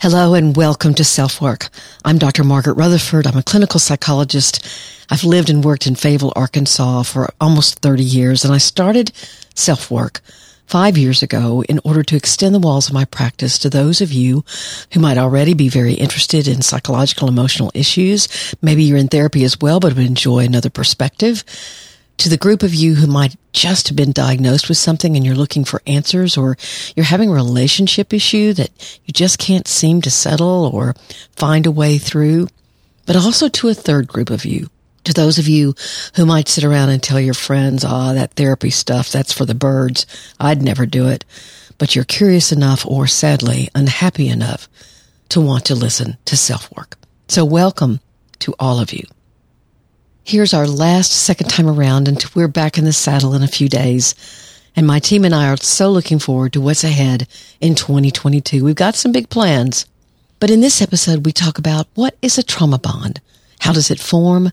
Hello and welcome to Self Work. I'm Dr. Margaret Rutherford. I'm a clinical psychologist. I've lived and worked in Fayetteville, Arkansas for almost 30 years, and I started Self Work five years ago in order to extend the walls of my practice to those of you who might already be very interested in psychological emotional issues. Maybe you're in therapy as well, but would enjoy another perspective to the group of you who might just have been diagnosed with something and you're looking for answers or you're having a relationship issue that you just can't seem to settle or find a way through, but also to a third group of you. To those of you who might sit around and tell your friends, ah, oh, that therapy stuff, that's for the birds. I'd never do it. But you're curious enough or sadly unhappy enough to want to listen to self work. So welcome to all of you. Here's our last second time around until we're back in the saddle in a few days. And my team and I are so looking forward to what's ahead in 2022. We've got some big plans. But in this episode, we talk about what is a trauma bond? How does it form?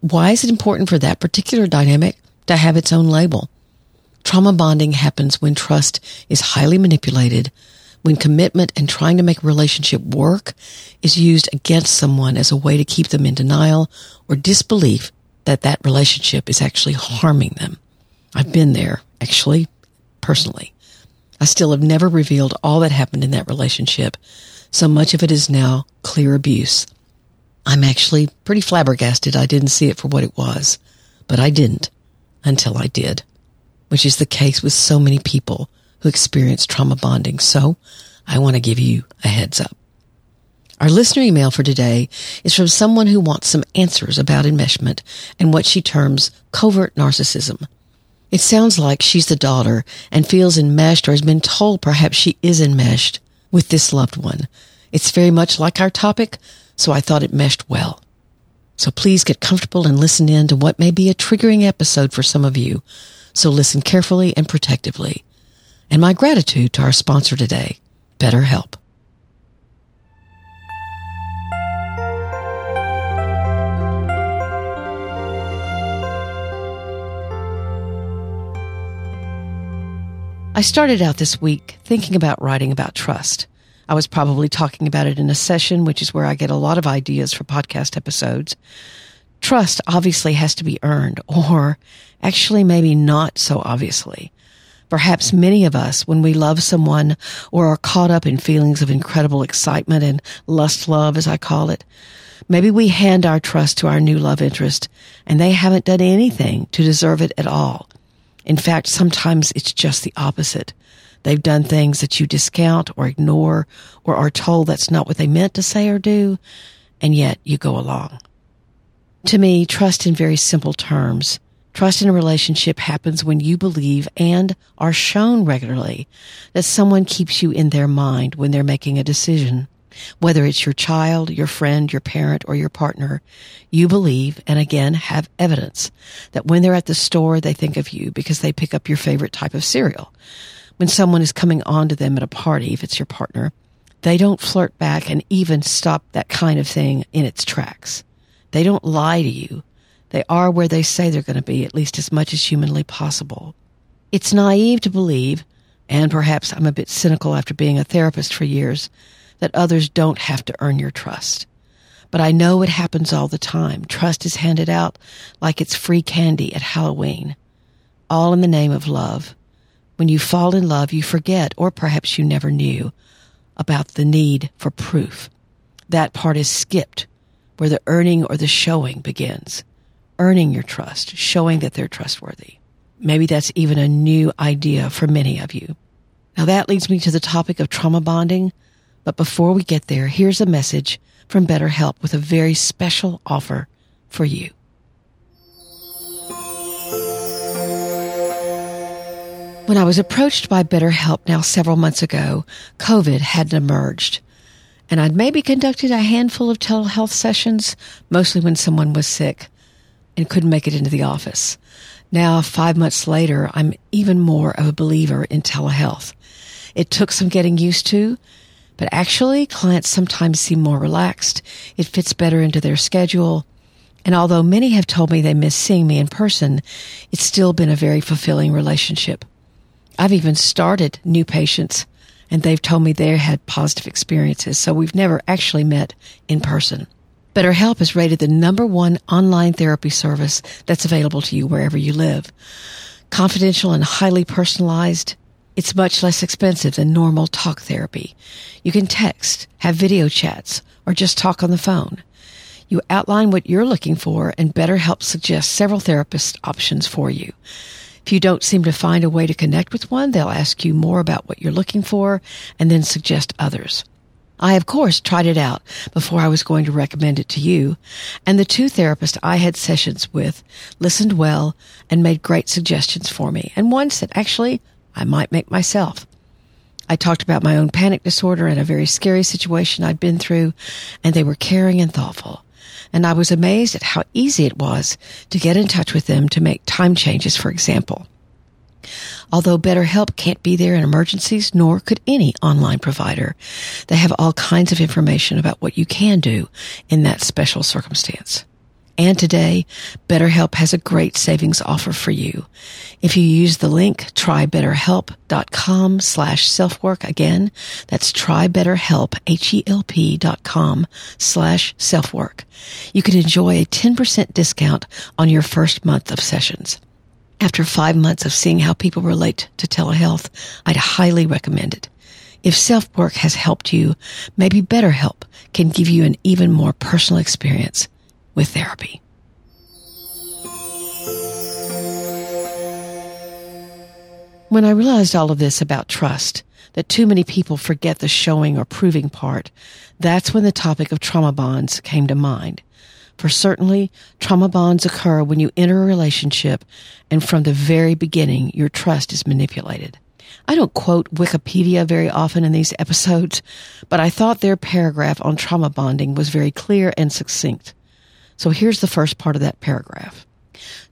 Why is it important for that particular dynamic to have its own label? Trauma bonding happens when trust is highly manipulated, when commitment and trying to make a relationship work is used against someone as a way to keep them in denial or disbelief that that relationship is actually harming them. I've been there, actually, personally. I still have never revealed all that happened in that relationship. So much of it is now clear abuse. I'm actually pretty flabbergasted I didn't see it for what it was, but I didn't until I did, which is the case with so many people who experience trauma bonding. So I want to give you a heads up. Our listener email for today is from someone who wants some answers about enmeshment and what she terms covert narcissism. It sounds like she's the daughter and feels enmeshed or has been told perhaps she is enmeshed with this loved one. It's very much like our topic, so I thought it meshed well. So please get comfortable and listen in to what may be a triggering episode for some of you. So listen carefully and protectively. And my gratitude to our sponsor today, BetterHelp. I started out this week thinking about writing about trust. I was probably talking about it in a session, which is where I get a lot of ideas for podcast episodes. Trust obviously has to be earned, or actually maybe not so obviously. Perhaps many of us, when we love someone or are caught up in feelings of incredible excitement and lust love, as I call it, maybe we hand our trust to our new love interest and they haven't done anything to deserve it at all. In fact, sometimes it's just the opposite. They've done things that you discount or ignore or are told that's not what they meant to say or do, and yet you go along. To me, trust in very simple terms. Trust in a relationship happens when you believe and are shown regularly that someone keeps you in their mind when they're making a decision. Whether it's your child, your friend, your parent, or your partner, you believe and again have evidence that when they're at the store, they think of you because they pick up your favorite type of cereal. When someone is coming on to them at a party, if it's your partner, they don't flirt back and even stop that kind of thing in its tracks. They don't lie to you. They are where they say they're going to be, at least as much as humanly possible. It's naive to believe, and perhaps I'm a bit cynical after being a therapist for years, that others don't have to earn your trust. But I know it happens all the time. Trust is handed out like it's free candy at Halloween, all in the name of love. When you fall in love, you forget, or perhaps you never knew, about the need for proof. That part is skipped, where the earning or the showing begins. Earning your trust, showing that they're trustworthy. Maybe that's even a new idea for many of you. Now that leads me to the topic of trauma bonding, but before we get there, here's a message from BetterHelp with a very special offer for you. When I was approached by BetterHelp now several months ago, COVID hadn't emerged. And I'd maybe conducted a handful of telehealth sessions, mostly when someone was sick and couldn't make it into the office. Now, five months later, I'm even more of a believer in telehealth. It took some getting used to, but actually clients sometimes seem more relaxed. It fits better into their schedule. And although many have told me they miss seeing me in person, it's still been a very fulfilling relationship. I've even started new patients and they've told me they had positive experiences. So we've never actually met in person. BetterHelp is rated the number one online therapy service that's available to you wherever you live. Confidential and highly personalized, it's much less expensive than normal talk therapy. You can text, have video chats, or just talk on the phone. You outline what you're looking for and BetterHelp suggests several therapist options for you. If you don't seem to find a way to connect with one, they'll ask you more about what you're looking for and then suggest others. I, of course, tried it out before I was going to recommend it to you, and the two therapists I had sessions with listened well and made great suggestions for me, and one said, actually, I might make myself. I talked about my own panic disorder and a very scary situation I'd been through, and they were caring and thoughtful and I was amazed at how easy it was to get in touch with them to make time changes, for example. Although BetterHelp can't be there in emergencies, nor could any online provider, they have all kinds of information about what you can do in that special circumstance. And today, BetterHelp has a great savings offer for you. If you use the link trybetterhelp.com slash selfwork again, that's trybetterhelp, H-E-L-P dot com slash selfwork. You can enjoy a 10% discount on your first month of sessions. After five months of seeing how people relate to telehealth, I'd highly recommend it. If self-work has helped you, maybe BetterHelp can give you an even more personal experience with therapy. When I realized all of this about trust, that too many people forget the showing or proving part, that's when the topic of trauma bonds came to mind. For certainly, trauma bonds occur when you enter a relationship and from the very beginning, your trust is manipulated. I don't quote Wikipedia very often in these episodes, but I thought their paragraph on trauma bonding was very clear and succinct. So here's the first part of that paragraph.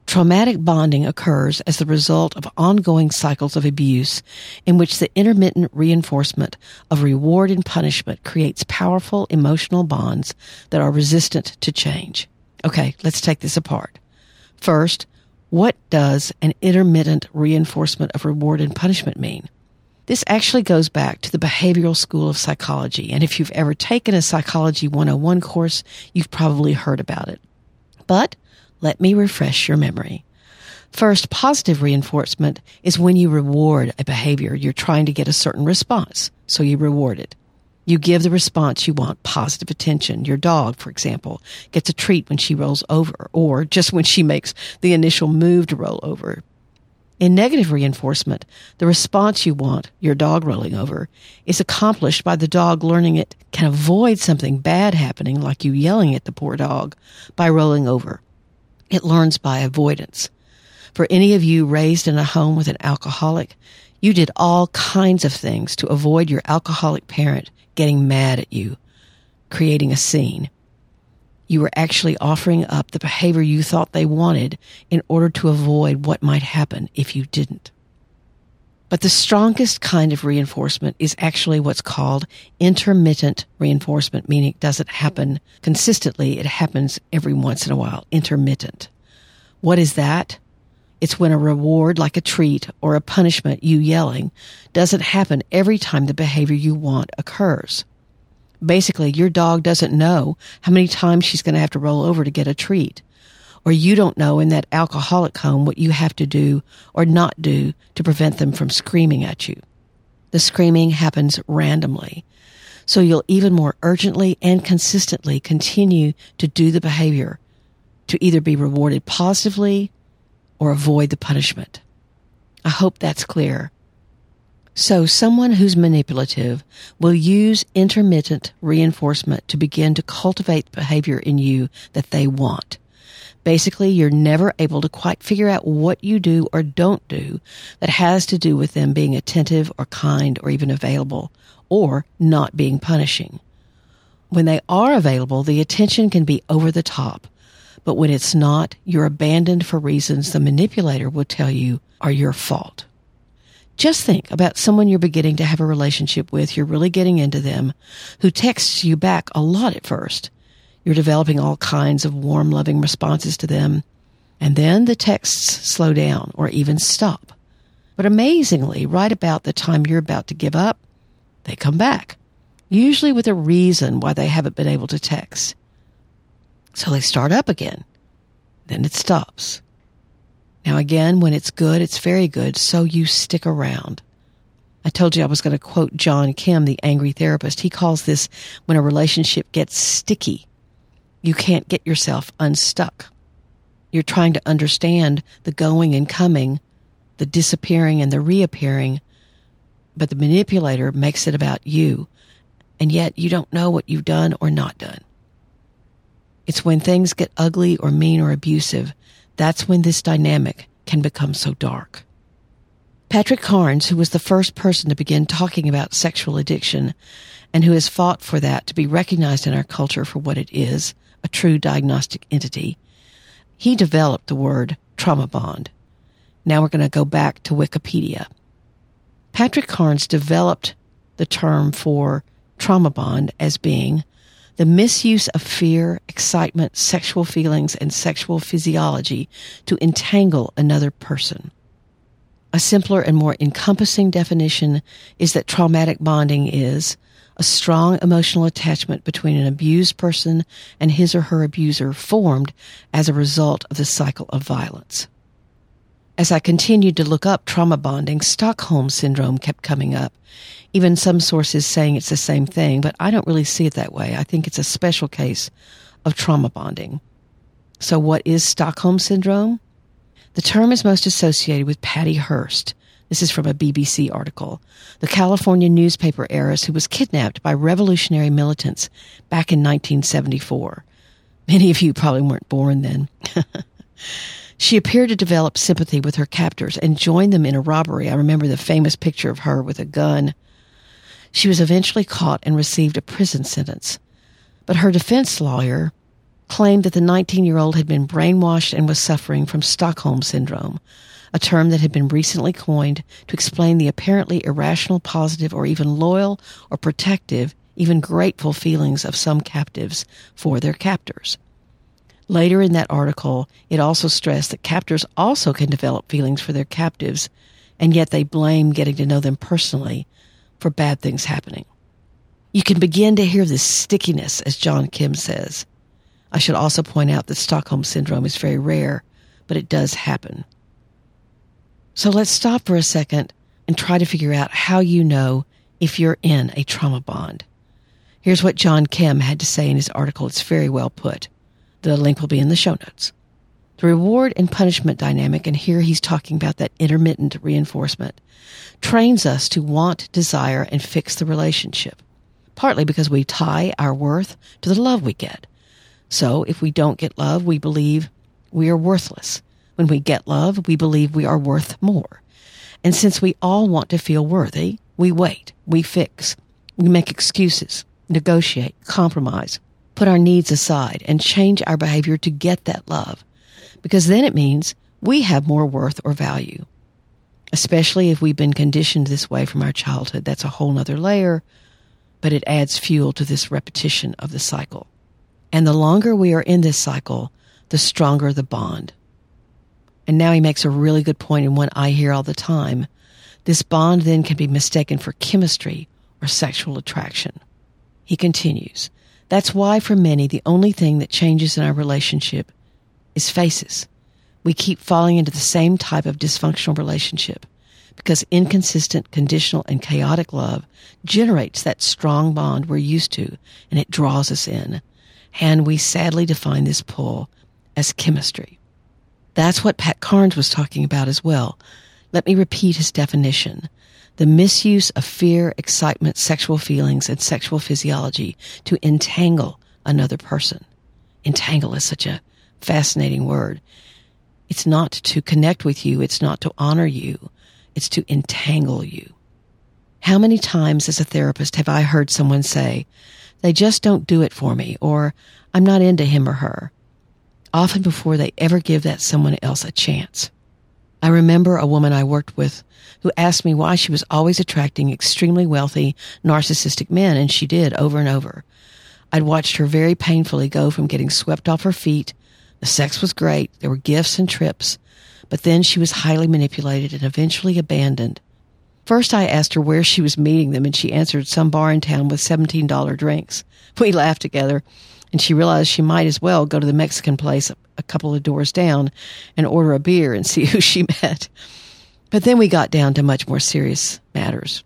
Traumatic bonding occurs as the result of ongoing cycles of abuse in which the intermittent reinforcement of reward and punishment creates powerful emotional bonds that are resistant to change. Okay, let's take this apart. First, what does an intermittent reinforcement of reward and punishment mean? This actually goes back to the behavioral school of psychology. And if you've ever taken a psychology 101 course, you've probably heard about it. But let me refresh your memory. First, positive reinforcement is when you reward a behavior. You're trying to get a certain response, so you reward it. You give the response you want, positive attention. Your dog, for example, gets a treat when she rolls over, or just when she makes the initial move to roll over. In negative reinforcement, the response you want, your dog rolling over, is accomplished by the dog learning it can avoid something bad happening, like you yelling at the poor dog, by rolling over. It learns by avoidance. For any of you raised in a home with an alcoholic, you did all kinds of things to avoid your alcoholic parent getting mad at you, creating a scene you were actually offering up the behavior you thought they wanted in order to avoid what might happen if you didn't. But the strongest kind of reinforcement is actually what's called intermittent reinforcement, meaning it doesn't happen consistently. It happens every once in a while. Intermittent. What is that? It's when a reward like a treat or a punishment, you yelling, doesn't happen every time the behavior you want occurs basically your dog doesn't know how many times she's going to have to roll over to get a treat. Or you don't know in that alcoholic home what you have to do or not do to prevent them from screaming at you. The screaming happens randomly. So you'll even more urgently and consistently continue to do the behavior to either be rewarded positively or avoid the punishment. I hope that's clear. So someone who's manipulative will use intermittent reinforcement to begin to cultivate behavior in you that they want. Basically, you're never able to quite figure out what you do or don't do that has to do with them being attentive or kind or even available or not being punishing. When they are available, the attention can be over the top, But when it's not, you're abandoned for reasons the manipulator will tell you are your fault. Just think about someone you're beginning to have a relationship with, you're really getting into them, who texts you back a lot at first. You're developing all kinds of warm, loving responses to them, and then the texts slow down or even stop. But amazingly, right about the time you're about to give up, they come back, usually with a reason why they haven't been able to text. So they start up again. Then it stops. Now again, when it's good, it's very good, so you stick around. I told you I was going to quote John Kim, the angry therapist. He calls this when a relationship gets sticky. You can't get yourself unstuck. You're trying to understand the going and coming, the disappearing and the reappearing, but the manipulator makes it about you, and yet you don't know what you've done or not done. It's when things get ugly or mean or abusive that's when this dynamic can become so dark. Patrick Carnes, who was the first person to begin talking about sexual addiction and who has fought for that to be recognized in our culture for what it is, a true diagnostic entity, he developed the word trauma bond. Now we're going to go back to Wikipedia. Patrick Carnes developed the term for trauma bond as being the misuse of fear, excitement, sexual feelings, and sexual physiology to entangle another person. A simpler and more encompassing definition is that traumatic bonding is a strong emotional attachment between an abused person and his or her abuser formed as a result of the cycle of violence. As I continued to look up trauma bonding, Stockholm syndrome kept coming up. Even some sources saying it's the same thing, but I don't really see it that way. I think it's a special case of trauma bonding. So what is Stockholm syndrome? The term is most associated with Patty Hearst. This is from a BBC article. The California newspaper heiress who was kidnapped by revolutionary militants back in 1974. Many of you probably weren't born then. She appeared to develop sympathy with her captors and joined them in a robbery. I remember the famous picture of her with a gun. She was eventually caught and received a prison sentence. But her defense lawyer claimed that the 19 year old had been brainwashed and was suffering from Stockholm Syndrome, a term that had been recently coined to explain the apparently irrational, positive, or even loyal or protective, even grateful feelings of some captives for their captors. Later in that article, it also stressed that captors also can develop feelings for their captives, and yet they blame getting to know them personally for bad things happening. You can begin to hear this stickiness, as John Kim says. I should also point out that Stockholm Syndrome is very rare, but it does happen. So let's stop for a second and try to figure out how you know if you're in a trauma bond. Here's what John Kim had to say in his article. It's very well put. The link will be in the show notes. The reward and punishment dynamic, and here he's talking about that intermittent reinforcement, trains us to want, desire, and fix the relationship. Partly because we tie our worth to the love we get. So if we don't get love, we believe we are worthless. When we get love, we believe we are worth more. And since we all want to feel worthy, we wait, we fix, we make excuses, negotiate, compromise, put our needs aside and change our behavior to get that love. Because then it means we have more worth or value. Especially if we've been conditioned this way from our childhood. That's a whole nother layer, but it adds fuel to this repetition of the cycle. And the longer we are in this cycle, the stronger the bond. And now he makes a really good point and one I hear all the time. This bond then can be mistaken for chemistry or sexual attraction. He continues, that's why for many, the only thing that changes in our relationship is faces. We keep falling into the same type of dysfunctional relationship because inconsistent, conditional, and chaotic love generates that strong bond we're used to and it draws us in. And we sadly define this pull as chemistry. That's what Pat Carnes was talking about as well. Let me repeat his definition the misuse of fear, excitement, sexual feelings, and sexual physiology to entangle another person. Entangle is such a fascinating word. It's not to connect with you. It's not to honor you. It's to entangle you. How many times as a therapist have I heard someone say, they just don't do it for me, or I'm not into him or her. often before they ever give that someone else a chance. I remember a woman I worked with who asked me why she was always attracting extremely wealthy, narcissistic men, and she did over and over. I'd watched her very painfully go from getting swept off her feet. The sex was great. There were gifts and trips. But then she was highly manipulated and eventually abandoned. First, I asked her where she was meeting them, and she answered some bar in town with $17 drinks. We laughed together, and she realized she might as well go to the Mexican place a couple of doors down and order a beer and see who she met. But then we got down to much more serious matters.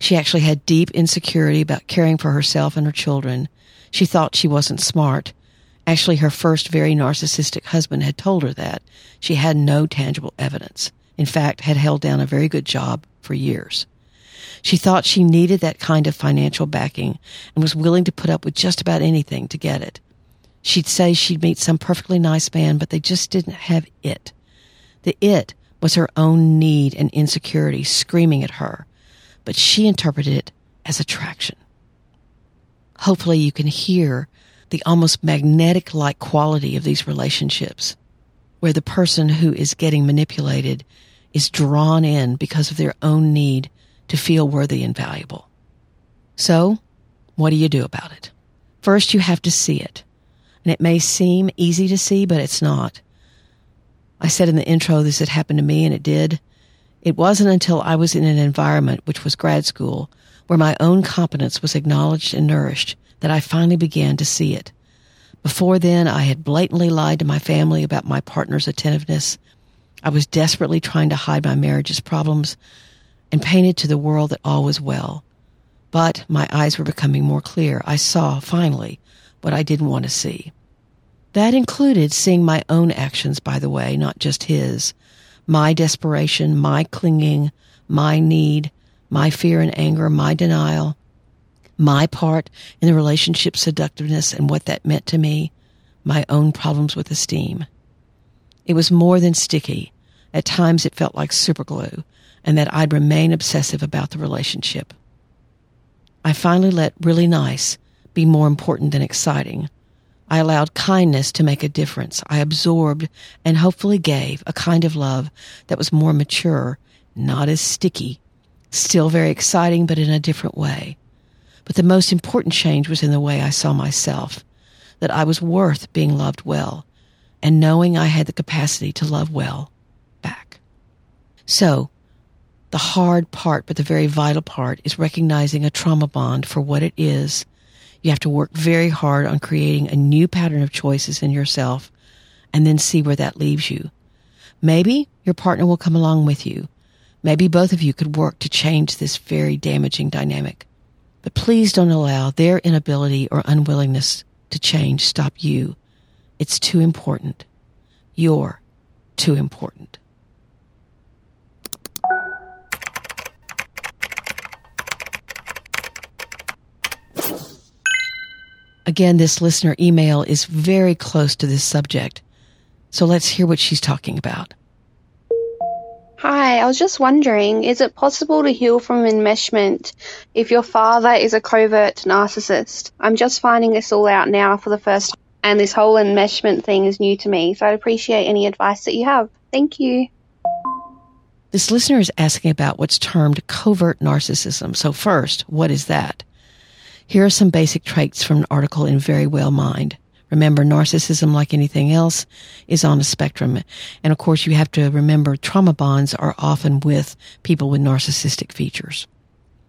She actually had deep insecurity about caring for herself and her children. She thought she wasn't smart. Actually, her first very narcissistic husband had told her that. She had no tangible evidence. In fact, had held down a very good job for years. She thought she needed that kind of financial backing and was willing to put up with just about anything to get it. She'd say she'd meet some perfectly nice man, but they just didn't have it. The it was her own need and insecurity screaming at her, but she interpreted it as attraction hopefully you can hear the almost magnetic like quality of these relationships where the person who is getting manipulated is drawn in because of their own need to feel worthy and valuable. So, what do you do about it? First, you have to see it. And it may seem easy to see, but it's not. I said in the intro this had happened to me, and it did. It wasn't until I was in an environment, which was grad school, where my own competence was acknowledged and nourished, that I finally began to see it. Before then, I had blatantly lied to my family about my partner's attentiveness. I was desperately trying to hide my marriage's problems and painted to the world that all was well. But my eyes were becoming more clear. I saw, finally, what I didn't want to see. That included seeing my own actions, by the way, not just his. My desperation, my clinging, my need, my fear and anger, my denial, my part in the relationship seductiveness and what that meant to me, my own problems with esteem. It was more than sticky. At times it felt like superglue and that I'd remain obsessive about the relationship. I finally let really nice be more important than exciting. I allowed kindness to make a difference. I absorbed and hopefully gave a kind of love that was more mature, not as sticky Still very exciting, but in a different way. But the most important change was in the way I saw myself, that I was worth being loved well, and knowing I had the capacity to love well back. So, the hard part, but the very vital part, is recognizing a trauma bond for what it is. You have to work very hard on creating a new pattern of choices in yourself and then see where that leaves you. Maybe your partner will come along with you Maybe both of you could work to change this very damaging dynamic. But please don't allow their inability or unwillingness to change stop you. It's too important. You're too important. Again, this listener email is very close to this subject. So let's hear what she's talking about. Hi, I was just wondering, is it possible to heal from enmeshment if your father is a covert narcissist? I'm just finding this all out now for the first time, and this whole enmeshment thing is new to me, so I'd appreciate any advice that you have. Thank you. This listener is asking about what's termed covert narcissism. So first, what is that? Here are some basic traits from an article in Very Well Mind. Remember, narcissism, like anything else, is on a spectrum. And of course, you have to remember trauma bonds are often with people with narcissistic features.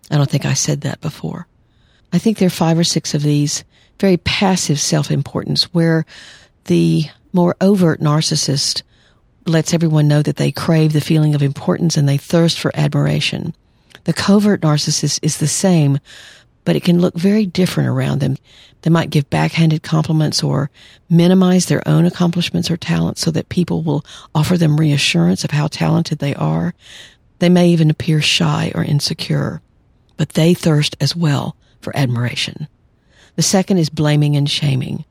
I don't think I said that before. I think there are five or six of these very passive self-importance where the more overt narcissist lets everyone know that they crave the feeling of importance and they thirst for admiration. The covert narcissist is the same, but it can look very different around them. They might give backhanded compliments or minimize their own accomplishments or talents so that people will offer them reassurance of how talented they are. They may even appear shy or insecure, but they thirst as well for admiration. The second is blaming and shaming.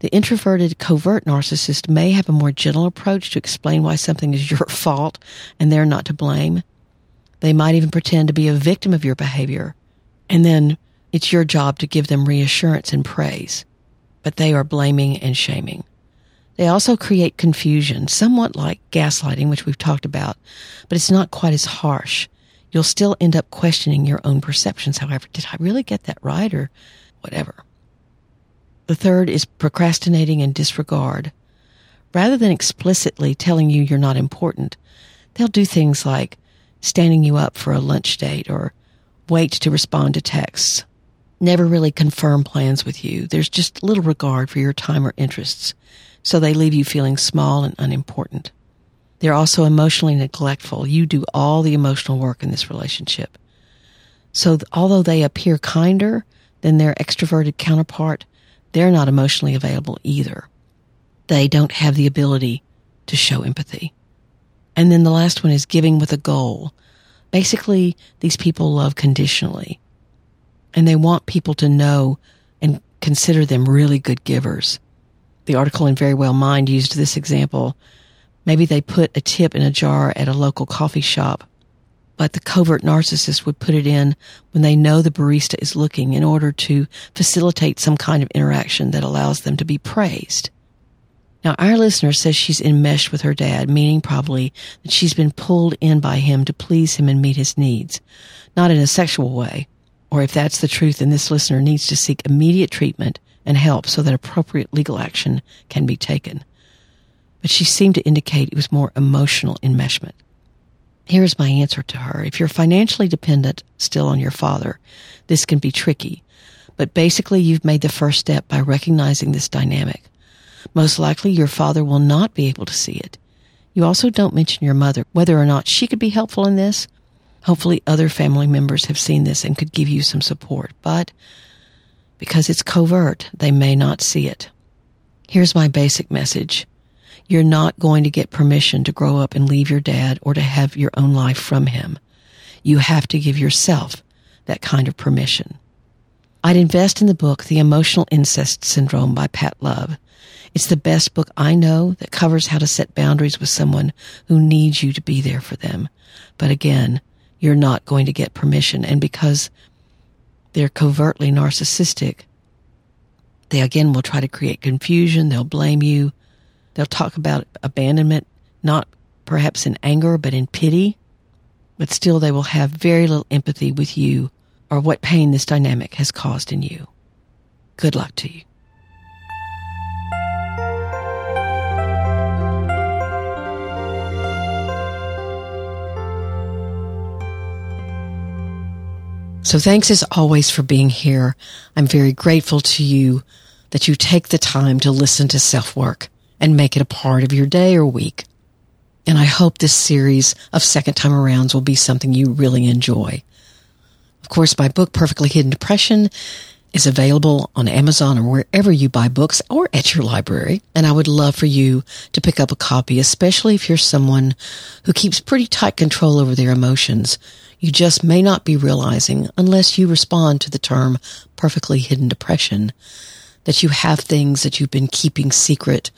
The introverted covert narcissist may have a more gentle approach to explain why something is your fault and they're not to blame. They might even pretend to be a victim of your behavior and then it's your job to give them reassurance and praise. But they are blaming and shaming. They also create confusion, somewhat like gaslighting, which we've talked about, but it's not quite as harsh. You'll still end up questioning your own perceptions. However, did I really get that right or whatever? The third is procrastinating and disregard. Rather than explicitly telling you you're not important, they'll do things like standing you up for a lunch date or wait to respond to texts. Never really confirm plans with you. There's just little regard for your time or interests, so they leave you feeling small and unimportant. They're also emotionally neglectful. You do all the emotional work in this relationship. So although they appear kinder than their extroverted counterpart, they're not emotionally available either. They don't have the ability to show empathy. And then the last one is giving with a goal. Basically, these people love conditionally and they want people to know and consider them really good givers. The article in Very Well Mind used this example. Maybe they put a tip in a jar at a local coffee shop, but the covert narcissist would put it in when they know the barista is looking in order to facilitate some kind of interaction that allows them to be praised. Now, our listener says she's enmeshed with her dad, meaning probably that she's been pulled in by him to please him and meet his needs. Not in a sexual way, or if that's the truth, then this listener needs to seek immediate treatment and help so that appropriate legal action can be taken. But she seemed to indicate it was more emotional enmeshment. Here's my answer to her. If you're financially dependent still on your father, this can be tricky. But basically, you've made the first step by recognizing this dynamic. Most likely your father will not be able to see it. You also don't mention your mother, whether or not she could be helpful in this. Hopefully other family members have seen this and could give you some support, but because it's covert, they may not see it. Here's my basic message. You're not going to get permission to grow up and leave your dad or to have your own life from him. You have to give yourself that kind of permission. I'd invest in the book The Emotional Incest Syndrome by Pat Love. It's the best book I know that covers how to set boundaries with someone who needs you to be there for them. But again, you're not going to get permission. And because they're covertly narcissistic, they again will try to create confusion. They'll blame you. They'll talk about abandonment, not perhaps in anger, but in pity. But still, they will have very little empathy with you or what pain this dynamic has caused in you. Good luck to you. So thanks as always for being here. I'm very grateful to you that you take the time to listen to self work and make it a part of your day or week. And I hope this series of second time arounds will be something you really enjoy. Of course, my book, Perfectly Hidden Depression, is available on Amazon or wherever you buy books or at your library. And I would love for you to pick up a copy, especially if you're someone who keeps pretty tight control over their emotions you just may not be realizing unless you respond to the term perfectly hidden depression that you have things that you've been keeping secret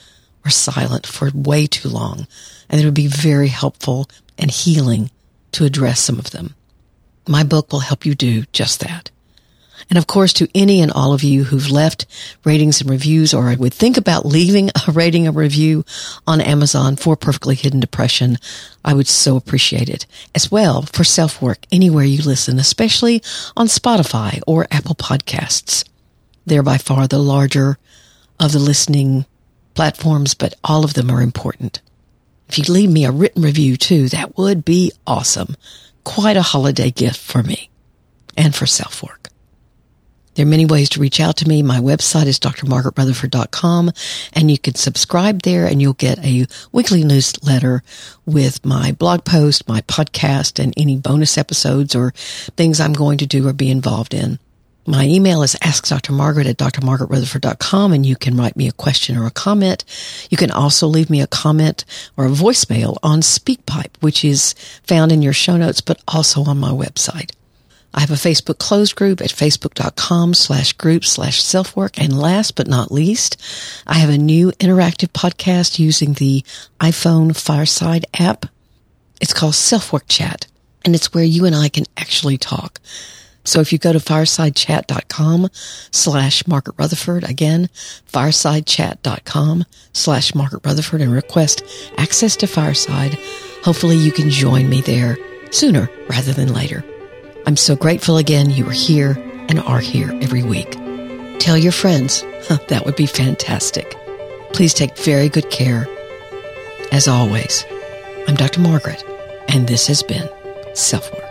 or silent for way too long. And it would be very helpful and healing to address some of them. My book will help you do just that. And of course, to any and all of you who've left ratings and reviews or I would think about leaving a rating or review on Amazon for Perfectly Hidden Depression, I would so appreciate it. As well, for self work anywhere you listen, especially on Spotify or Apple Podcasts. They're by far the larger of the listening platforms, but all of them are important. If you'd leave me a written review too, that would be awesome. Quite a holiday gift for me and for self work. There are many ways to reach out to me. My website is drmargaretrutherford.com and you can subscribe there and you'll get a weekly newsletter with my blog post, my podcast, and any bonus episodes or things I'm going to do or be involved in. My email is askdrmargaret at drmargaretrutherford.com and you can write me a question or a comment. You can also leave me a comment or a voicemail on SpeakPipe, which is found in your show notes, but also on my website. I have a Facebook closed group at facebook.com slash group slash self-work. And last but not least, I have a new interactive podcast using the iPhone Fireside app. It's called Self-Work Chat, and it's where you and I can actually talk. So if you go to firesidechat.com slash Margaret Rutherford, again, firesidechat.com slash Margaret Rutherford and request access to Fireside, hopefully you can join me there sooner rather than later. I'm so grateful again you are here and are here every week. Tell your friends. that would be fantastic. Please take very good care. As always, I'm Dr. Margaret, and this has been Self Work.